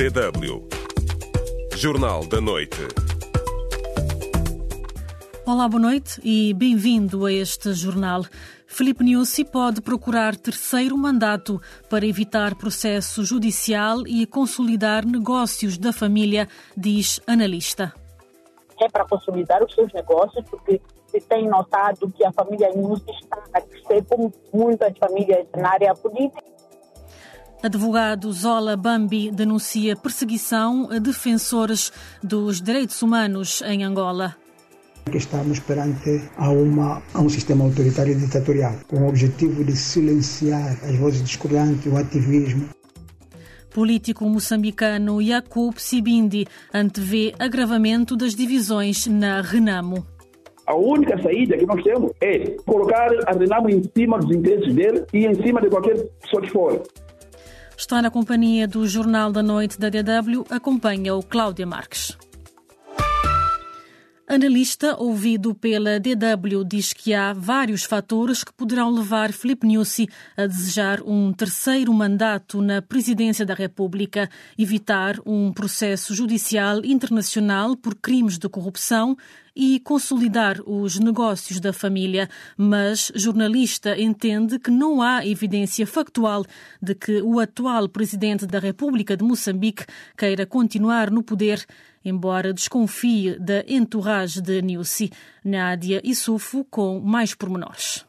DW. Jornal da Noite. Olá, boa noite e bem-vindo a este jornal. Filipe Nussi pode procurar terceiro mandato para evitar processo judicial e consolidar negócios da família, diz analista. É para consolidar os seus negócios, porque se tem notado que a família Nussi está a crescer, como muitas famílias na área política. Advogado Zola Bambi denuncia perseguição a defensores dos direitos humanos em Angola que estamos perante a, uma, a um sistema autoritário e ditatorial, com o objetivo de silenciar as vozes discordantes, o ativismo. Político moçambicano Yakub Sibindi antevê agravamento das divisões na Renamo. A única saída que nós temos é colocar a Renamo em cima dos interesses dele e em cima de qualquer pessoa que for. Está na companhia do Jornal da Noite da DW, acompanha o Cláudia Marques. Analista ouvido pela DW diz que há vários fatores que poderão levar Filipe Nyusi a desejar um terceiro mandato na presidência da República, evitar um processo judicial internacional por crimes de corrupção e consolidar os negócios da família, mas jornalista entende que não há evidência factual de que o atual presidente da República de Moçambique queira continuar no poder embora desconfie da entourage de Nilsi, Nádia Sufo com mais pormenores.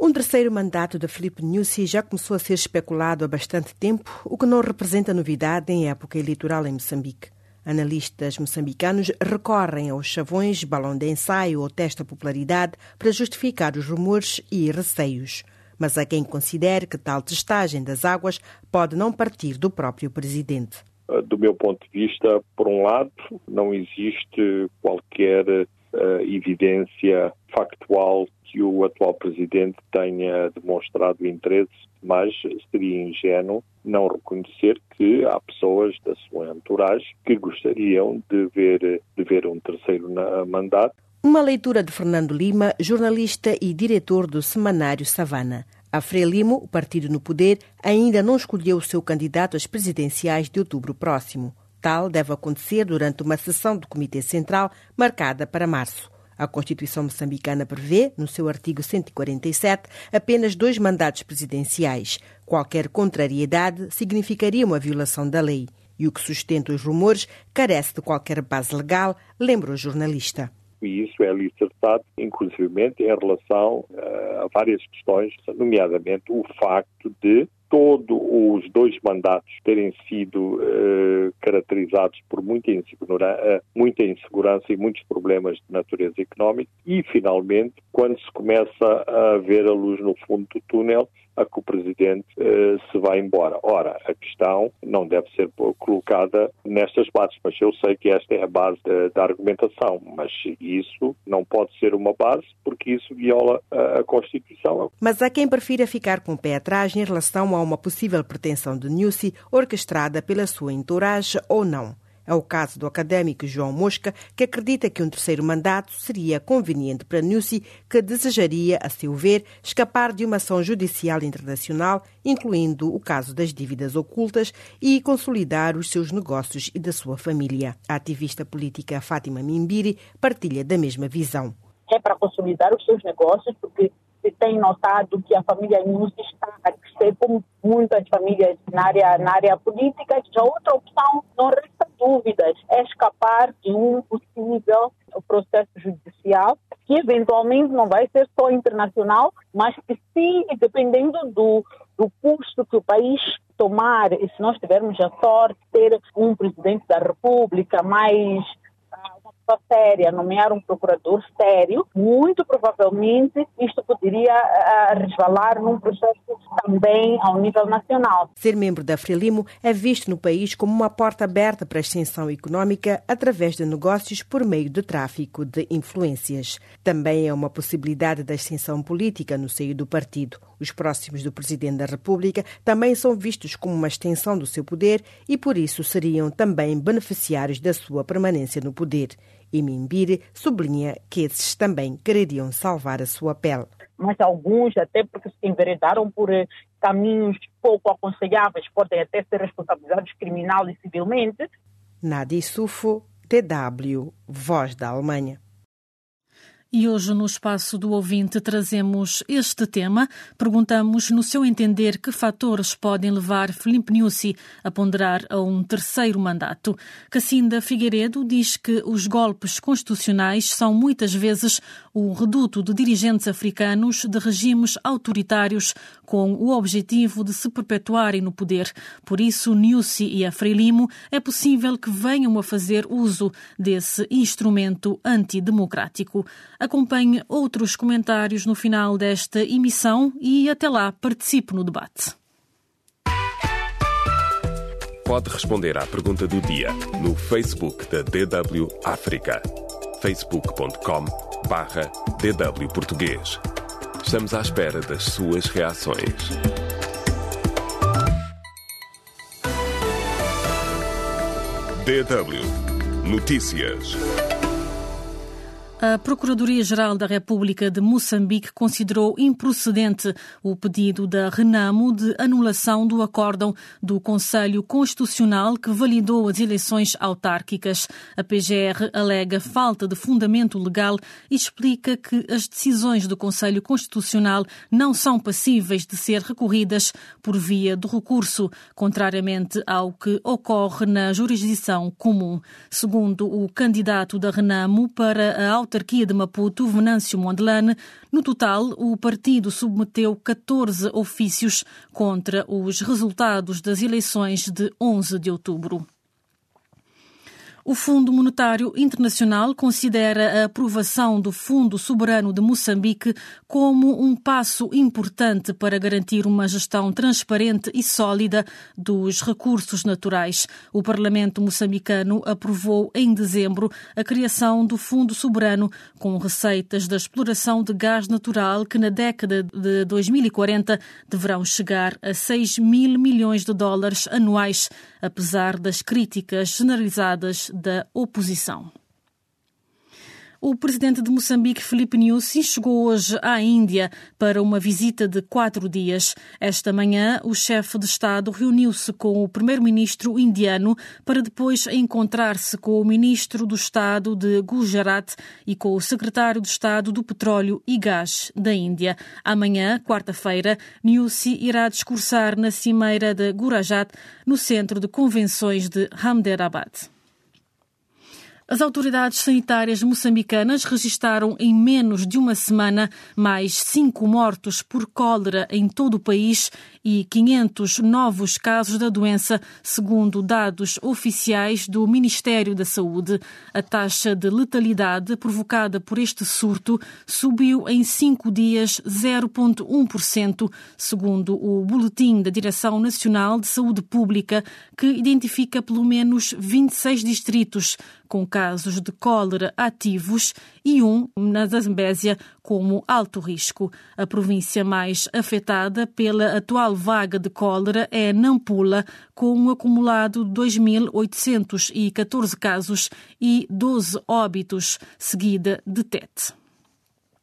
Um terceiro mandato de Filipe Nyusi já começou a ser especulado há bastante tempo, o que não representa novidade em época eleitoral em Moçambique. Analistas moçambicanos recorrem aos chavões, balão de ensaio ou testa popularidade para justificar os rumores e receios. Mas há quem considere que tal testagem das águas pode não partir do próprio presidente. Eh, do meu ponto de vista, por um lado, não existe qualquer uh, evidência factual que o atual presidente tenha demonstrado interesse, mas seria ingênuo não reconhecer que há pessoas da sua entourage que gostariam de ver, de ver um terceiro mandato. Uma leitura de Fernando Lima, jornalista e diretor do semanário Savana. A Frelimo, o partido no poder, ainda não escolheu o seu candidato às presidenciais de outubro próximo. Tal deve acontecer durante uma sessão do Comitê Central marcada para março. A Constituição moçambicana prevê, no seu artigo 147, apenas dois mandatos presidenciais. Qualquer contrariedade significaria uma violação da lei. E o que sustenta os rumores carece de qualquer base legal, lembra o jornalista e isso é alicerçado, inclusivamente, em relação uh, a várias questões, nomeadamente o facto de todos os dois mandatos terem sido uh, caracterizados por muita insegurança, uh, muita insegurança e muitos problemas de natureza económica. E, finalmente, quando se começa a ver a luz no fundo do túnel, a que o Presidente uh, se vai embora. Ora, a questão não deve ser colocada nestas bases, mas eu sei que esta é a base da, da argumentação, mas isso não pode ser uma base porque isso viola a, a Constituição. Mas há quem prefira ficar com o pé atrás em relação a uma possível pretensão de Nussi orquestrada pela sua entourage ou não. É o caso do académico João Mosca, que acredita que um terceiro mandato seria conveniente para Nussi, que desejaria, a seu ver, escapar de uma ação judicial internacional, incluindo o caso das dívidas ocultas, e consolidar os seus negócios e da sua família. A ativista política Fátima Mimbiri partilha da mesma visão. É para consolidar os seus negócios, porque tem notado que a família Nussi está a crescer, como muitas famílias na área, na área política. Já outra opção, não resta dúvidas, é escapar de um possível processo judicial, que eventualmente não vai ser só internacional, mas que sim, dependendo do, do custo que o país tomar, e se nós tivermos a sorte de ter um presidente da República mais pessoa séria, nomear um procurador sério, muito provavelmente isto poderia uh, resvalar num processo também ao nível nacional. Ser membro da Frelimo é visto no país como uma porta aberta para a extensão económica através de negócios por meio do tráfico de influências. Também é uma possibilidade da extensão política no seio do partido. Os próximos do Presidente da República também são vistos como uma extensão do seu poder e, por isso, seriam também beneficiários da sua permanência no poder. E Mimbiri sublinha que esses também quereriam salvar a sua pele. Mas alguns, até porque se enveredaram por eh, caminhos pouco aconselháveis, podem até ser responsabilizados criminal e civilmente. Nadia Sufo, DW, Voz da Alemanha. E hoje, no espaço do ouvinte, trazemos este tema. Perguntamos, no seu entender, que fatores podem levar Filipe Nussi a ponderar a um terceiro mandato. Cacinda Figueiredo diz que os golpes constitucionais são muitas vezes o reduto de dirigentes africanos de regimes autoritários com o objetivo de se perpetuarem no poder. Por isso, Nussi e a Frelimo é possível que venham a fazer uso desse instrumento antidemocrático. Acompanhe outros comentários no final desta emissão e até lá participe no debate. Pode responder à pergunta do dia no Facebook da DW África. facebook.com barra DW Português. Estamos à espera das suas reações. DW Notícias. A Procuradoria-Geral da República de Moçambique considerou improcedente o pedido da Renamo de anulação do acórdão do Conselho Constitucional que validou as eleições autárquicas. A PGR alega falta de fundamento legal e explica que as decisões do Conselho Constitucional não são passíveis de ser recorridas por via do recurso, contrariamente ao que ocorre na jurisdição comum. Segundo o candidato da Renamo para a autarquia de Maputo, Venâncio Mondelane, no total, o partido submeteu 14 ofícios contra os resultados das eleições de 11 de outubro. O Fundo Monetário Internacional considera a aprovação do Fundo Soberano de Moçambique como um passo importante para garantir uma gestão transparente e sólida dos recursos naturais. O Parlamento moçambicano aprovou em dezembro a criação do Fundo Soberano com receitas da exploração de gás natural que na década de 2040 deverão chegar a 6 mil milhões de dólares anuais, apesar das críticas generalizadas da oposição. O presidente de Moçambique, Filipe Nyusi, chegou hoje à Índia para uma visita de quatro dias. Esta manhã, o chefe de Estado reuniu-se com o primeiro-ministro indiano para depois encontrar-se com o ministro do Estado de Gujarat e com o secretário de Estado do Petróleo e Gás da Índia. Amanhã, quarta-feira, Nyusi irá discursar na cimeira de Gurajat, no centro de convenções de Hamderabad. As autoridades sanitárias moçambicanas registaram em menos de uma semana mais cinco mortos por cólera em todo o país e 500 novos casos da doença, segundo dados oficiais do Ministério da Saúde. A taxa de letalidade provocada por este surto subiu em cinco dias 0,1%, segundo o Boletim da Direção Nacional de Saúde Pública, que identifica pelo menos 26 distritos com casos de cólera ativos e um na Zambésia como alto risco. A província mais afetada pela atual vaga de cólera é Nampula, com um acumulado de 2.814 casos e 12 óbitos, seguida de Tete.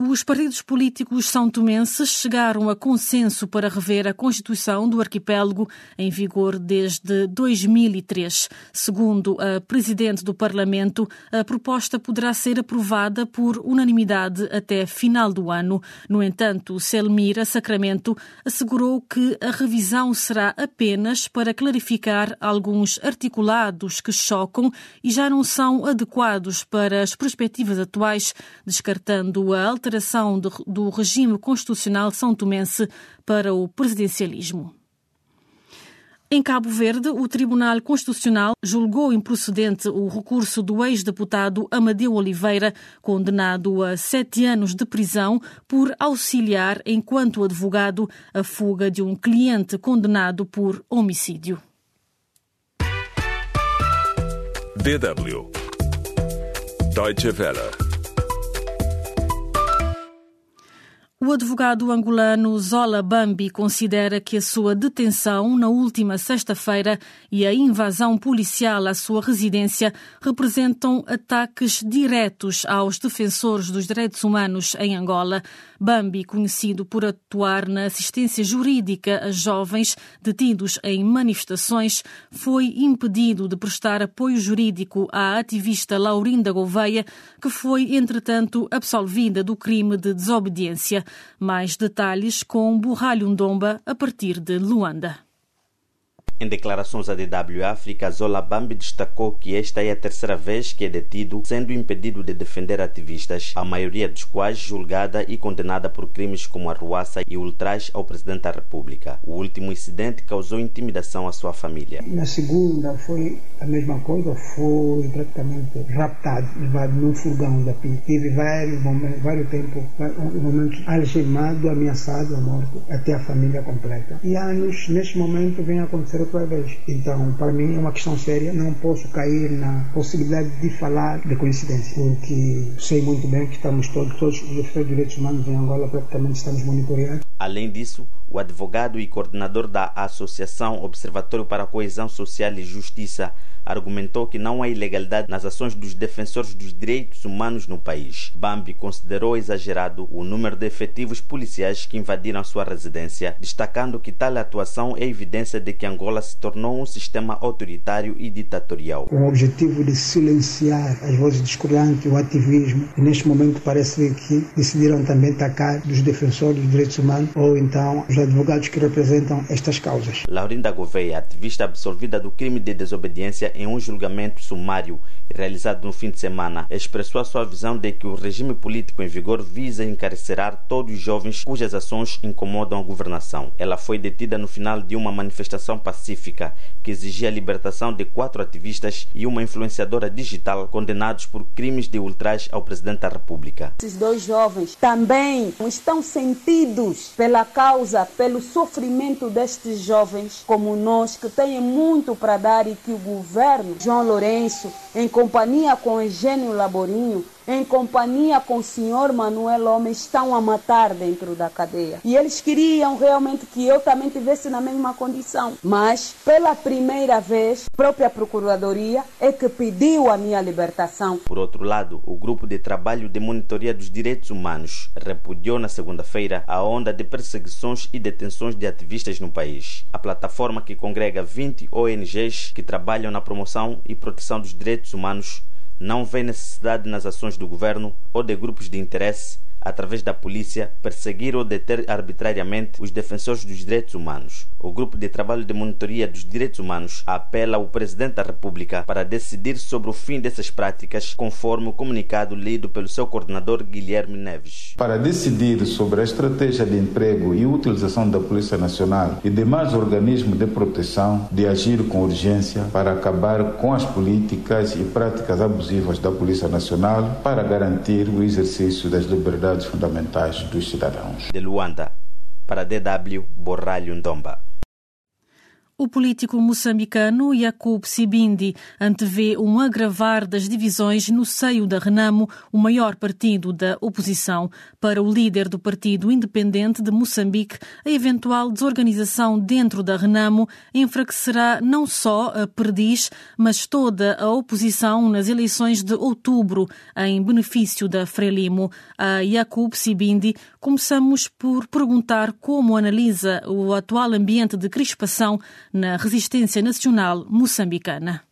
Os partidos políticos são tomenses chegaram a consenso para rever a Constituição do arquipélago em vigor desde 2003. Segundo a Presidente do Parlamento, a proposta poderá ser aprovada por unanimidade até final do ano. No entanto, Selmira Sacramento assegurou que a revisão será apenas para clarificar alguns articulados que chocam e já não são adequados para as perspectivas atuais, descartando a alteração alteração do, regime constitucional são tomense para o presidencialismo. Em Cabo Verde, o Tribunal Constitucional julgou improcedente o recurso do ex-deputado Amadeu Oliveira, condenado a sete anos de prisão por auxiliar, enquanto advogado, a fuga de um cliente condenado por homicídio. DW Deutsche Welle O advogado angolano Zola Bambi considera que a sua detenção na última sexta-feira e a invasão policial à sua residência representam ataques diretos aos defensores dos direitos humanos em Angola. Bambi, conhecido por atuar na assistência jurídica a jovens detidos em manifestações, foi impedido de prestar apoio jurídico à ativista Laurinda Gouveia, que foi, entretanto, absolvida do crime de desobediência. Mais detalhes com Burralho Ndomba a partir de Luanda. Em declarações à DW África, Zola Bambi destacou que esta é a terceira vez que é detido, sendo impedido de defender ativistas, a maioria dos quais julgada e condenada por crimes como arruaça e ultraje ao Presidente da República. O último incidente causou intimidação à sua família. Na segunda foi a mesma coisa, foi praticamente raptado, levado num furgão da PI. Teve vários momentos, vários tempos, momentos algemado, ameaçado a morte, até a família completa. E anos, neste momento, vem acontecer vez. Então, para mim é uma questão séria. Não posso cair na possibilidade de falar de coincidência, porque sei muito bem que estamos todos, todos os defensores de direitos humanos em Angola praticamente estamos monitoreados. Além disso, o advogado e coordenador da Associação Observatório para a Coesão Social e Justiça argumentou que não há ilegalidade nas ações dos defensores dos direitos humanos no país. Bambi considerou exagerado o número de efetivos policiais que invadiram sua residência, destacando que tal atuação é evidência de que Angola se tornou um sistema autoritário e ditatorial. Com o objetivo de silenciar as vozes discordantes, o ativismo, e neste momento parece que decidiram também atacar os defensores dos direitos humanos ou então os advogados que representam estas causas. Laurinda Gouveia, ativista absolvida do crime de desobediência em um julgamento sumário realizado no fim de semana, expressou a sua visão de que o regime político em vigor visa encarcerar todos os jovens cujas ações incomodam a governação. Ela foi detida no final de uma manifestação pacífica que exigia a libertação de quatro ativistas e uma influenciadora digital condenados por crimes de ultraje ao presidente da República. Esses dois jovens também estão sentidos pela causa, pelo sofrimento destes jovens como nós que têm muito para dar e que o governo João Lourenço em companhia com Eugênio Laborinho, em companhia com o senhor Manuel Homem, estão a matar dentro da cadeia. E eles queriam realmente que eu também tivesse na mesma condição. Mas, pela primeira vez, a própria Procuradoria é que pediu a minha libertação. Por outro lado, o Grupo de Trabalho de Monitoria dos Direitos Humanos repudiou na segunda-feira a onda de perseguições e detenções de ativistas no país. A plataforma que congrega 20 ONGs que trabalham na promoção e proteção dos direitos humanos não vê necessidade nas ações do governo ou de grupos de interesse através da polícia, perseguir ou deter arbitrariamente os defensores dos direitos humanos. O Grupo de Trabalho de Monitoria dos Direitos Humanos apela ao Presidente da República para decidir sobre o fim dessas práticas, conforme o comunicado lido pelo seu coordenador Guilherme Neves. Para decidir sobre a estratégia de emprego e utilização da Polícia Nacional e demais organismos de proteção de agir com urgência para acabar com as políticas e práticas abusivas da Polícia Nacional para garantir o exercício das liberdades fundamentais dos cidadãos. De Luanda, para DW Borralho Ndomba. O político moçambicano Yacoub Sibindi antevê um agravar das divisões no seio da Renamo, o maior partido da oposição. Para o líder do Partido Independente de Moçambique, a eventual desorganização dentro da Renamo enfraquecerá não só a Perdiz, mas toda a oposição nas eleições de outubro, em benefício da Frelimo. A Yacoub Sibindi, começamos por perguntar como analisa o atual ambiente de crispação na resistência nacional moçambicana.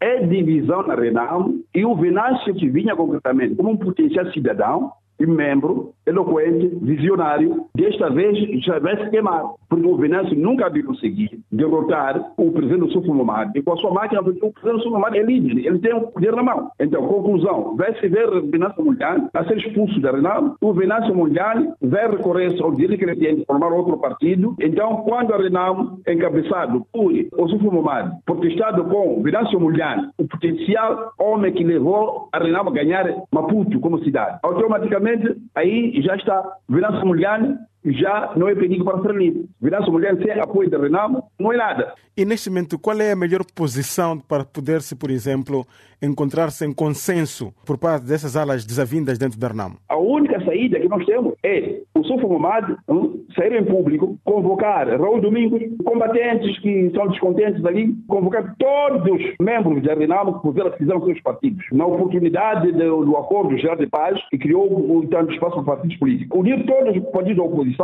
É divisão na Renamo e o Venâncio que vinha concretamente como um potencial cidadão e membro eloquente, visionário, desta vez já vai se queimar, porque o Venâncio nunca havia conseguido derrotar o presidente Sufo Momad. E com a sua máquina, o presidente Sufo Momad é líder, ele tem o poder na mão. Então, conclusão, vai se ver o Venâncio Mundial a ser expulso da Renamo, o Venâncio Mundial vai recorrer ao direito que ele tem de formar outro partido. Então, quando a Renamo, encabeçado por o Sufo Momad, protestado com o Venâncio Mundial, o potencial homem que levou a Renamo a ganhar Maputo como cidade, automaticamente aí já está Venâncio Mulhane já não é perigo para Frelimo. Virar-se mulher sem apoio da Renamo não é nada. E neste momento, qual é a melhor posição para poder-se, por exemplo, encontrar-se em consenso por parte dessas alas desavindas dentro da Renamo? A única saída que nós temos é o Sufo Mamad um, sair em público, convocar Raul Domingos, combatentes que são descontentes ali, convocar todos os membros da Renamo que decisão dos seus partidos. Na oportunidade do, do acordo geral de paz que criou um tanto espaço para partidos políticos. Unir todos os partidos da oposição,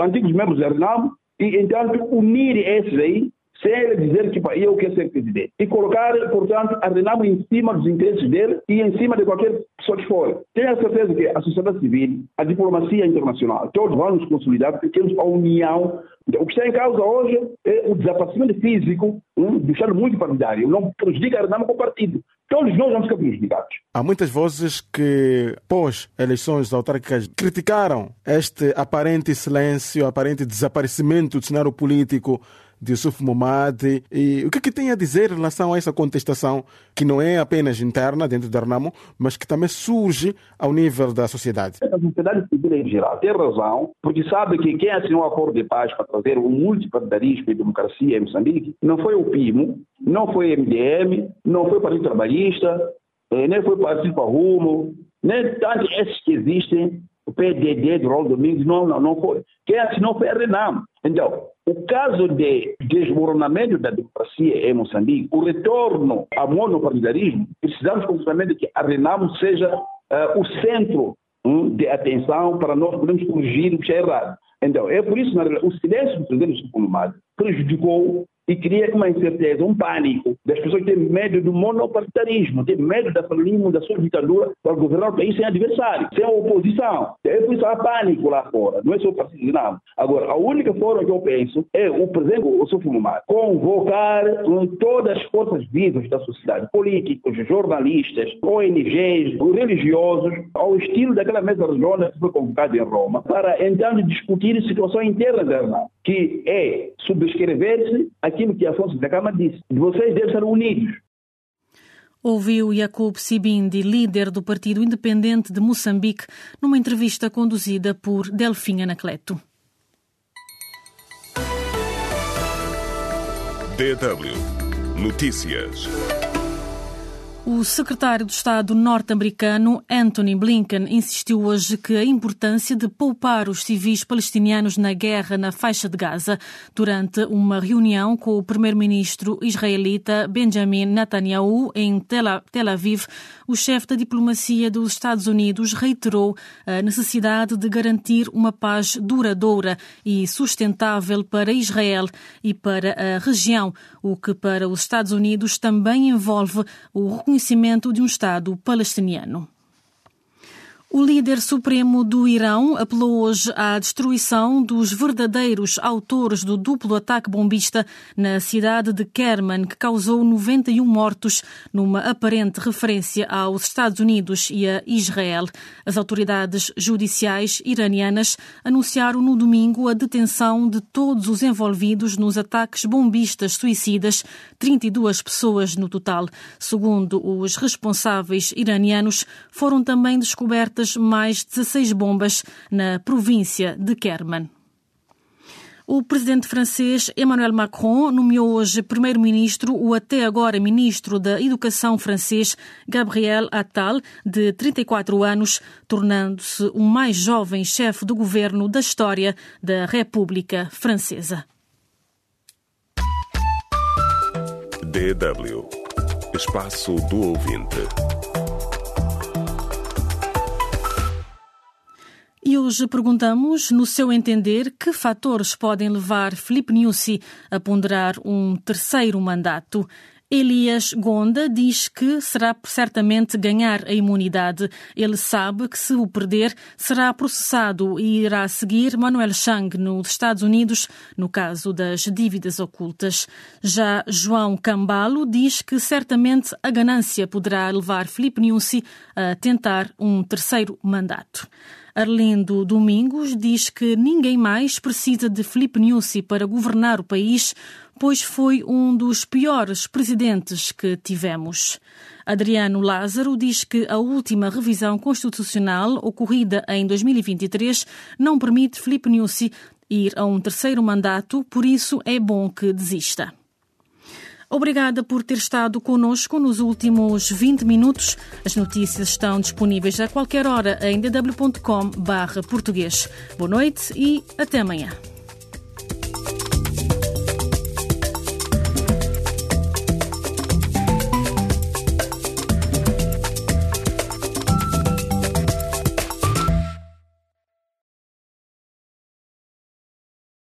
antigos membros da Renamo, e então unir esses aí sem ele dizer que eu quero ser presidente. E colocar, portanto, a Renamo em cima dos interesses dele e em cima de qualquer pessoa de fora. Tenho a certeza que a sociedade civil, a diplomacia internacional, todos vão nos consolidar porque temos a união. O que está em causa hoje é o desaparecimento físico um, do Estado multipartidário. Não prejudica a Renamo com o partido. Todos nós vamos ficar prejudicados. Há muitas vozes que, pós eleições autárquicas, criticaram este aparente silêncio, aparente desaparecimento do cenário político de Yusuf Momad. E o que, é que tem a dizer em relação a essa contestação que não é apenas interna dentro da Renamo, mas que também surge ao nível da sociedade? A sociedade civil em geral tem razão, porque sabe que quem assinou o acordo de paz para trazer o multipartidarismo e democracia em Moçambique não foi o PIMO, não foi o MDM, não foi o Partido Trabalhista, eh, nem foi o Partido Rumo, nem tantos esses que existem o PDD do Rol Domingos, não, não, não foi. Quem assinou foi a Renamo. Então, o caso de desmoronamento da democracia em Moçambique, o retorno ao monopartidarismo, precisamos completamente que a Renamo seja uh, o centro um, de atenção para nós podermos corrigir o que é errado. Então, é por isso, realidade, o silêncio do presidente Sucumumado prejudicou e cria uma incerteza, um pânico das pessoas têm medo do monopartidarismo, têm medo da falilismo, da sua ditadura para governar o país sem adversário, sem oposição. É por isso há pânico lá fora, não é só partido não. Agora, a única forma que eu penso é o presidente o Sufumar convocar todas as forças vivas da sociedade, políticos, jornalistas, ONGs, religiosos, ao estilo daquela mesa redonda que foi convocada em Roma, para então discutir a situação interna da que é subscrever-se aquilo que Afonso da Cama disse. Vocês devem ser unidos. Ouviu Jacob Sibindi, líder do Partido Independente de Moçambique, numa entrevista conduzida por Delfim Anacleto. DW Notícias. O secretário de Estado norte-americano Anthony Blinken insistiu hoje que a importância de poupar os civis palestinianos na guerra na faixa de Gaza durante uma reunião com o primeiro-ministro israelita Benjamin Netanyahu em Tel Aviv. O chefe da diplomacia dos Estados Unidos reiterou a necessidade de garantir uma paz duradoura e sustentável para Israel e para a região, o que para os Estados Unidos também envolve o reconhecimento reconhecimento de um Estado palestiniano. O líder supremo do Irão apelou hoje à destruição dos verdadeiros autores do duplo ataque bombista na cidade de Kerman, que causou 91 mortos, numa aparente referência aos Estados Unidos e a Israel. As autoridades judiciais iranianas anunciaram no domingo a detenção de todos os envolvidos nos ataques bombistas suicidas, 32 pessoas no total. Segundo os responsáveis iranianos, foram também descobertas mais 16 bombas na província de Kerman. O presidente francês Emmanuel Macron nomeou hoje primeiro-ministro o até agora ministro da Educação francês Gabriel Attal, de 34 anos, tornando-se o mais jovem chefe do governo da história da República Francesa. DW Espaço do Ouvinte. E hoje perguntamos, no seu entender, que fatores podem levar Filipe Nyusi a ponderar um terceiro mandato? Elias Gonda diz que será certamente ganhar a imunidade. Ele sabe que se o perder será processado e irá seguir Manuel Chang nos Estados Unidos no caso das dívidas ocultas. Já João Cambalo diz que certamente a ganância poderá levar Filipe Nyusi a tentar um terceiro mandato. Arlindo Domingos diz que ninguém mais precisa de Filipe Nyusi para governar o país, pois foi um dos piores presidentes que tivemos. Adriano Lázaro diz que a última revisão constitucional, ocorrida em 2023, não permite Filipe Nyusi ir a um terceiro mandato, por isso é bom que desista. Obrigada por ter estado conosco nos últimos 20 minutos. As notícias estão disponíveis a qualquer hora em dw.com/português. Boa noite e até amanhã.